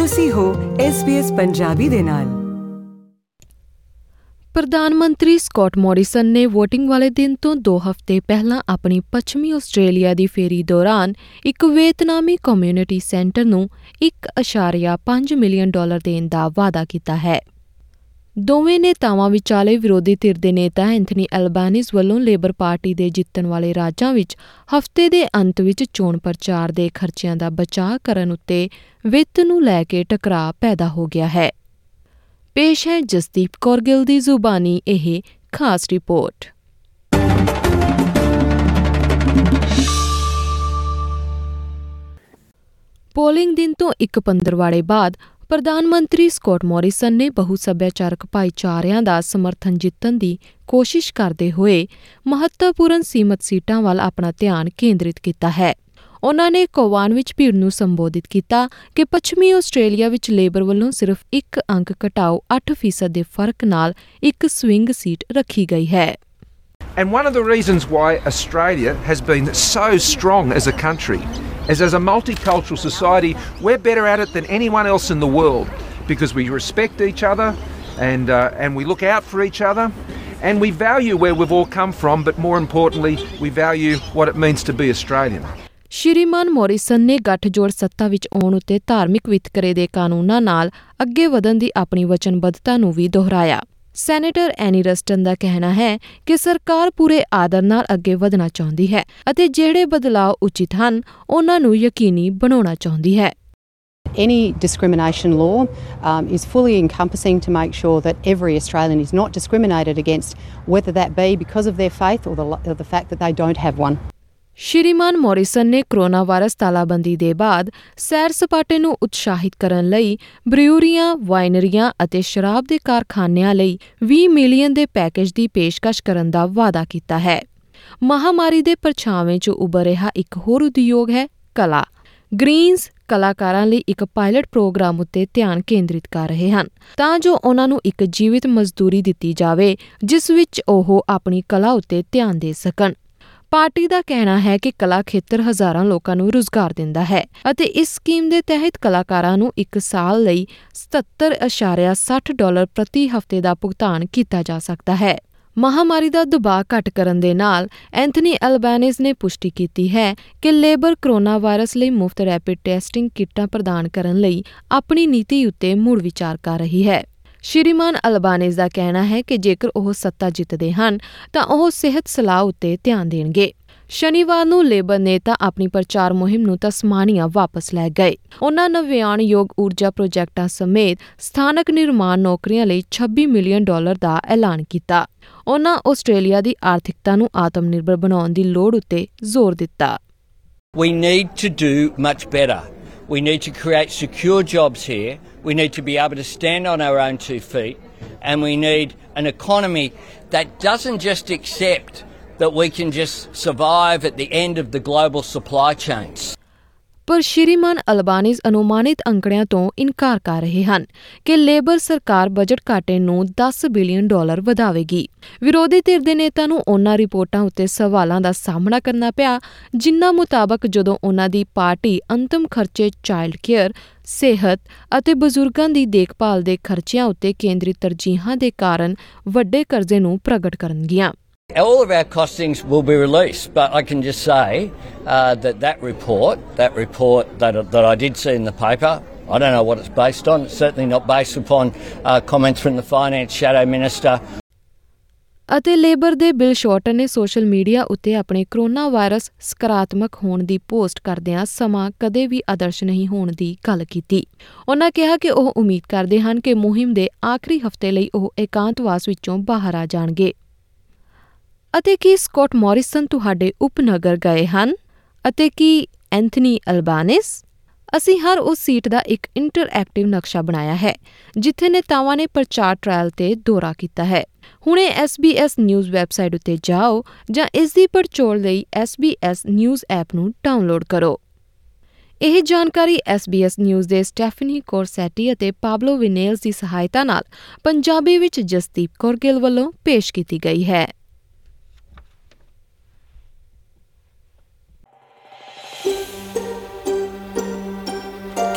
ਤੁਸੀਂ ਹੋ SBS ਪੰਜਾਬੀ ਦੇ ਨਾਲ ਪ੍ਰਧਾਨ ਮੰਤਰੀ ਸਕਾਟ ਮੋਰਿਸਨ ਨੇ VOTING ਵਾਲੇ ਦਿਨ ਤੋਂ 2 ਹਫ਼ਤੇ ਪਹਿਲਾਂ ਆਪਣੀ ਪੱਛਮੀ ਆਸਟ੍ਰੇਲੀਆ ਦੀ ਫੇਰੀ ਦੌਰਾਨ ਇੱਕ ਵੀਅਤਨਾਮੀ ਕਮਿਊਨਿਟੀ ਸੈਂਟਰ ਨੂੰ 1.5 ਮਿਲੀਅਨ ਡਾਲਰ ਦੇਣ ਦਾ ਵਾਅਦਾ ਕੀਤਾ ਹੈ। ਦੋਵੇਂ ਨੇਤਾਵਾਂ ਵਿਚਾਲੇ ਵਿਰੋਧੀ ਧਿਰ ਦੇ ਨੇਤਾ ਐਂਥਨੀ ਐਲਬਾਨੀਜ਼ ਵੱਲੋਂ ਲੇਬਰ ਪਾਰਟੀ ਦੇ ਜਿੱਤਣ ਵਾਲੇ ਰਾਜਾਂ ਵਿੱਚ ਹਫ਼ਤੇ ਦੇ ਅੰਤ ਵਿੱਚ ਚੋਣ ਪ੍ਰਚਾਰ ਦੇ ਖਰਚਿਆਂ ਦਾ ਬਚਾਅ ਕਰਨ ਉੱਤੇ ਵਿੱਤ ਨੂੰ ਲੈ ਕੇ ਟਕਰਾਅ ਪੈਦਾ ਹੋ ਗਿਆ ਹੈ। ਪੇਸ਼ ਹੈ ਜਸਦੀਪ ਕੌਰ ਗਿੱਲ ਦੀ ਜ਼ੁਬਾਨੀ, ਇਹ ਖਾਸ ਰਿਪੋਰਟ ਪੋਲਿੰਗ ਦਿਨ ਤੋਂ ਇੱਕ ਪੰਦਰਵਾੜੇ ਬਾਅਦ ਪ੍ਰਧਾਨ ਮੰਤਰੀ ਸਕਾਟ ਮੋਰਿਸਨ ਨੇ ਬਹੁ ਸੱਭਿਆਚਾਰਕ ਭਾਈਚਾਰਿਆਂ ਦਾ ਸਮਰਥਨ ਜਿੱਤਣ ਦੀ ਕੋਸ਼ਿਸ਼ ਕਰਦੇ ਹੋਏ ਮਹੱਤਵਪੂਰਨ ਸੀਮਤ ਸੀਟਾਂ ਵੱਲ ਆਪਣਾ ਧਿਆਨ ਕੇਂਦਰਿਤ ਕੀਤਾ ਹੈ। ਉਨ੍ਹਾਂ ਨੇ ਕੋਵਾਨ ਵਿੱਚ ਭੀੜ ਨੂੰ ਸੰਬੋਧਿਤ ਕੀਤਾ ਕਿ ਪੱਛਮੀ ਆਸਟ੍ਰੇਲੀਆ ਵਿੱਚ ਲੇਬਰ ਵੱਲੋਂ ਸਿਰਫ ਇੱਕ ਅੰਕ ਘਟਾਓ 8% ਦੇ ਫ਼ਰਕ ਨਾਲ ਇੱਕ ਸਵਿੰਗ ਸੀਟ ਰੱਖੀ ਗਈ ਹੈ। And one of the reasons why Australia has been so strong as a country is as a multicultural society, we're better at it than anyone else in the world because we respect each other and, uh, and we look out for each other and we value where we've all come from, but more importantly, we value what it means to be Australian. ਸ਼੍ਰੀਮਾਨ Morrison ਨੇ ਗੱਠਜੋੜ ਸੱਤਾ ਵਿੱਚ ਆਉਣ ਉੱਤੇ ਧਾਰਮਿਕ ਵਿਤਕਰੇ ਦੇ ਕਾਨੂੰਨਾਂ ਨਾਲ ਅੱਗੇ ਵਧਣ ਦੀ ਆਪਣੀ ਵਚਨਬੱਧਤਾ ਨੂੰ ਵੀ ਦੁਹਰਾਇਆ। ਸੈਨੇਟਰ ਐਨੀ ਰਸਟਨ ਦਾ ਕਹਿਣਾ ਹੈ ਕਿ ਸਰਕਾਰ ਪੂਰੇ ਆਦਰ ਨਾਲ ਅੱਗੇ ਵਧਣਾ ਚਾਹੁੰਦੀ ਹੈ ਅਤੇ ਜਿਹੜੇ ਬਦਲਾਅ ਉਚਿਤ ਹਨ ਉਹਨਾਂ ਨੂੰ ਯਕੀਨੀ ਬਣਾਉਣਾ ਚਾਹੁੰਦੀ ਹੈ। Any discrimination law um, is fully encompassing to make sure that every Australian is not discriminated against, whether that be because of their faith or the, or the fact that they don't have one. ਸ਼੍ਰੀਮਾਨ Morrison ਨੇ corona virus ਤਾਲਾਬੰਦੀ ਦੇ ਬਾਅਦ ਸੈਰ ਸਪਾਟੇ ਨੂੰ ਉਤਸ਼ਾਹਿਤ ਕਰਨ ਲਈ ਬਰਿਊਰੀਆਂ, ਵਾਈਨਰੀਆਂ ਅਤੇ ਸ਼ਰਾਬ ਦੇ ਕਾਰਖਾਨਿਆਂ ਲਈ 20 ਮਿਲੀਅਨ ਦੇ ਪੈਕੇਜ ਦੀ ਪੇਸ਼ਕਸ਼ ਕਰਨ ਦਾ ਵਾਅਦਾ ਕੀਤਾ ਹੈ। ਮਹਾਮਾਰੀ ਦੇ ਪਰਛਾਵੇਂ 'ਚ ਉੱਭਰ ਰਿਹਾ ਇੱਕ ਹੋਰ ਉਦਯੋਗ ਹੈ ਕਲਾ। ਗ੍ਰੀਨਜ਼ ਕਲਾਕਾਰਾਂ ਲਈ ਇੱਕ ਪਾਇਲਟ ਪ੍ਰੋਗਰਾਮ ਉੱਤੇ ਧਿਆਨ ਕੇਂਦਰਿਤ ਕਰ ਰਹੇ ਹਨ ਤਾਂ ਜੋ ਉਹਨਾਂ ਨੂੰ ਇੱਕ ਜੀਵਿਤ ਮਜ਼ਦੂਰੀ ਦਿੱਤੀ ਜਾਵੇ ਜਿਸ ਵਿੱਚ ਉਹ ਆਪਣੀ ਕਲਾ ਉੱਤੇ ਧਿਆਨ ਦੇ ਸਕਣ। ਪਾਰਟੀ ਦਾ ਕਹਿਣਾ ਹੈ ਕਿ ਕਲਾ ਖੇਤਰ ਹਜ਼ਾਰਾਂ ਲੋਕਾਂ ਨੂੰ ਰੁਜ਼ਗਾਰ ਦਿੰਦਾ ਹੈ ਅਤੇ ਇਸ ਸਕੀਮ ਦੇ ਤਹਿਤ ਕਲਾਕਾਰਾਂ ਨੂੰ ਇੱਕ ਸਾਲ ਲਈ 77.60 ਡਾਲਰ ਪ੍ਰਤੀ ਹਫ਼ਤੇ ਦਾ ਭੁਗਤਾਨ ਕੀਤਾ ਜਾ ਸਕਦਾ ਹੈ। ਮਹਾਮਾਰੀ ਦਾ ਦਬਾਅ ਘਟ ਕਰਨ ਦੇ ਨਾਲ ਐਂਥਨੀ ਐਲਬਾਨੀਜ਼ ਨੇ ਪੁਸ਼ਟੀ ਕੀਤੀ ਹੈ ਕਿ ਲੇਬਰ ਕੋਰੋਨਾ ਵਾਇਰਸ ਲਈ ਮੁਫਤ ਰੈਪਿਡ ਟੈਸਟਿੰਗ ਕਿੱਟਾਂ ਪ੍ਰਦਾਨ ਕਰਨ ਲਈ ਆਪਣੀ ਨੀਤੀ ਉੱਤੇ ਮੁੜ ਵਿਚਾਰ ਕਰ ਰਹੀ ਹੈ। ਸ਼੍ਰੀਮਾਨ ਅਲਬਾਨੀਜ਼ ਦਾ ਕਹਿਣਾ ਹੈ ਕਿ ਜੇਕਰ ਉਹ ਸੱਤਾ ਜਿੱਤਦੇ ਹਨ, ਤਾਂ ਉਹ ਸਿਹਤ ਸਲਾਹ ਉੱਤੇ ਧਿਆਨ ਦੇਣਗੇ। ਸ਼ਨੀਵਾਰ ਨੂੰ ਲੇਬਰ ਨੇਤਾ ਆਪਣੀ ਪ੍ਰਚਾਰ ਮੁਹਿੰਮ ਨੂੰ ਤਸਮਾਨੀਆ ਵਾਪਸ ਲੈ ਗਏ। ਉਨ੍ਹਾਂ ਨਵਿਆਣਯੋਗ ਊਰਜਾ ਪ੍ਰੋਜੈਕਟਾਂ ਸਮੇਤ ਸਥਾਨਕ ਨਿਰਮਾਣ ਨੌਕਰੀਆਂ ਲਈ 26 ਮਿਲੀਅਨ ਡਾਲਰ ਦਾ ਐਲਾਨ ਕੀਤਾ। ਉਨ੍ਹਾਂ ਆਸਟ੍ਰੇਲੀਆ ਦੀ ਆਰਥਿਕਤਾ ਨੂੰ ਆਤਮ ਨਿਰਭਰ ਬਣਾਉਣ ਦੀ ਲੋੜ ਉੱਤੇ ਜ਼ੋਰ ਦਿੱਤਾ। We need to do much better. We need to create secure jobs here. We need to be able to stand on our own two feet. And we need an economy that doesn't just accept that we can just survive at the end of the global supply chains. ਪਰ ਸ਼੍ਰੀਮਾਨ ਅਲਬਾਨੀਜ਼ ਅਨੁਮਾਨਿਤ ਅੰਕੜਿਆਂ ਤੋਂ ਇਨਕਾਰ ਕਰ ਰਹੇ ਹਨ ਕਿ labour ਸਰਕਾਰ ਬਜਟ ਘਾਟੇ ਨੂੰ 10 ਬਿਲੀਅਨ ਡਾਲਰ ਵਧਾਵੇਗੀ। ਵਿਰੋਧੀ ਧਿਰ ਦੇ ਨੇਤਾ ਨੂੰ ਉਹਨਾਂ ਰਿਪੋਰਟਾਂ ਉੱਤੇ ਸਵਾਲਾਂ ਦਾ ਸਾਹਮਣਾ ਕਰਨਾ ਪਿਆ ਜਿਨ੍ਹਾਂ ਮੁਤਾਬਕ ਜਦੋਂ ਉਹਨਾਂ ਦੀ ਪਾਰਟੀ ਅੰਤਮ ਖਰਚੇ ਚਾਈਲਡ ਕੇਅਰ, ਸਿਹਤ ਅਤੇ ਬਜ਼ੁਰਗਾਂ ਦੀ ਦੇਖਭਾਲ ਦੇ ਖਰਚਿਆਂ ਉੱਤੇ ਕੇਂਦਰੀ ਤਰਜੀਹਾਂ ਦੇ ਕਾਰਨ ਵੱਡੇ ਕਰਜ਼ੇ ਨੂੰ ਪ੍ਰਗਟ ਕਰਨਗੀਆਂ। All of our costings will be released, but I can just say uh, that that report, that report that, that I did see in the paper, I don't know what it's based on. It's certainly not based upon uh, comments from the finance shadow minister. ਅਤੇ labour ਦੇ Bill Shorten ਨੇ social media ਉੱਤੇ ਆਪਣੇ corona virus ਸਕਾਰਾਤਮਕ ਹੋਣ ਦੀ post ਕਰਦਿਆਂ ਸਮਾਂ ਕਦੇ ਵੀ ਆਦਰਸ਼ ਨਹੀਂ ਹੋਣ ਦੀ ਗੱਲ ਕੀਤੀ। ਉਨ੍ਹਾਂ ਕਿਹਾ ਕਿ ਉਹ ਉਮੀਦ ਕਰਦੇ ਹਨ ਕਿ ਮੁਹਿੰਮ ਦੇ ਆਖਰੀ ਹਫ਼ਤੇ ਲਈ ਉਹ ਇਕਾਂਤਵਾਸ ਵਿੱਚੋਂ ਬਾਹਰ ਆ ਜਾਣਗੇ। ਅਤੇ ਕੀ ਸਕਾਟ ਮੋਰਿਸਨ ਤੁਹਾਡੇ ਉਪਨਗਰ ਗਏ ਹਨ? ਅਤੇ ਕੀ ਐਂਥਨੀ ਅਲਬਾਨਿਸ? ਅਸੀਂ ਹਰ ਉਸ ਸੀਟ ਦਾ ਇੱਕ ਇੰਟਰਐਕਟਿਵ ਨਕਸ਼ਾ ਬਣਾਇਆ ਹੈ, ਜਿੱਥੇ ਨੇਤਾਵਾਂ ਨੇ ਪ੍ਰਚਾਰ ਟ੍ਰਾਇਲ ਤੇ ਦੌਰਾ ਕੀਤਾ ਹੈ। ਹੁਣੇ SBS ਨਿਊਜ਼ ਵੈਬਸਾਈਟ ਉੱਤੇ ਜਾਓ ਜਾਂ ਇਸ ਦੀ ਪੜਚੋਲ ਲਈ SBS ਨਿਊਜ਼ ਐਪ ਨੂੰ ਡਾਊਨਲੋਡ ਕਰੋ। ਇਹ ਜਾਣਕਾਰੀ SBS ਨਿਊਜ਼ ਦੇ ਸਟੈਫਨੀ ਕੋਰਸੈਟੀ ਅਤੇ ਪਾਬਲੋ ਵਿਨੇਲਸ ਦੀ ਸਹਾਇਤਾ ਨਾਲ ਪੰਜਾਬੀ ਵਿੱਚ ਜਸਦੀਪ ਕੌਰ ਗਿੱਲ ਵੱਲੋਂ ਪੇਸ਼ ਕੀਤੀ ਗਈ ਹੈ।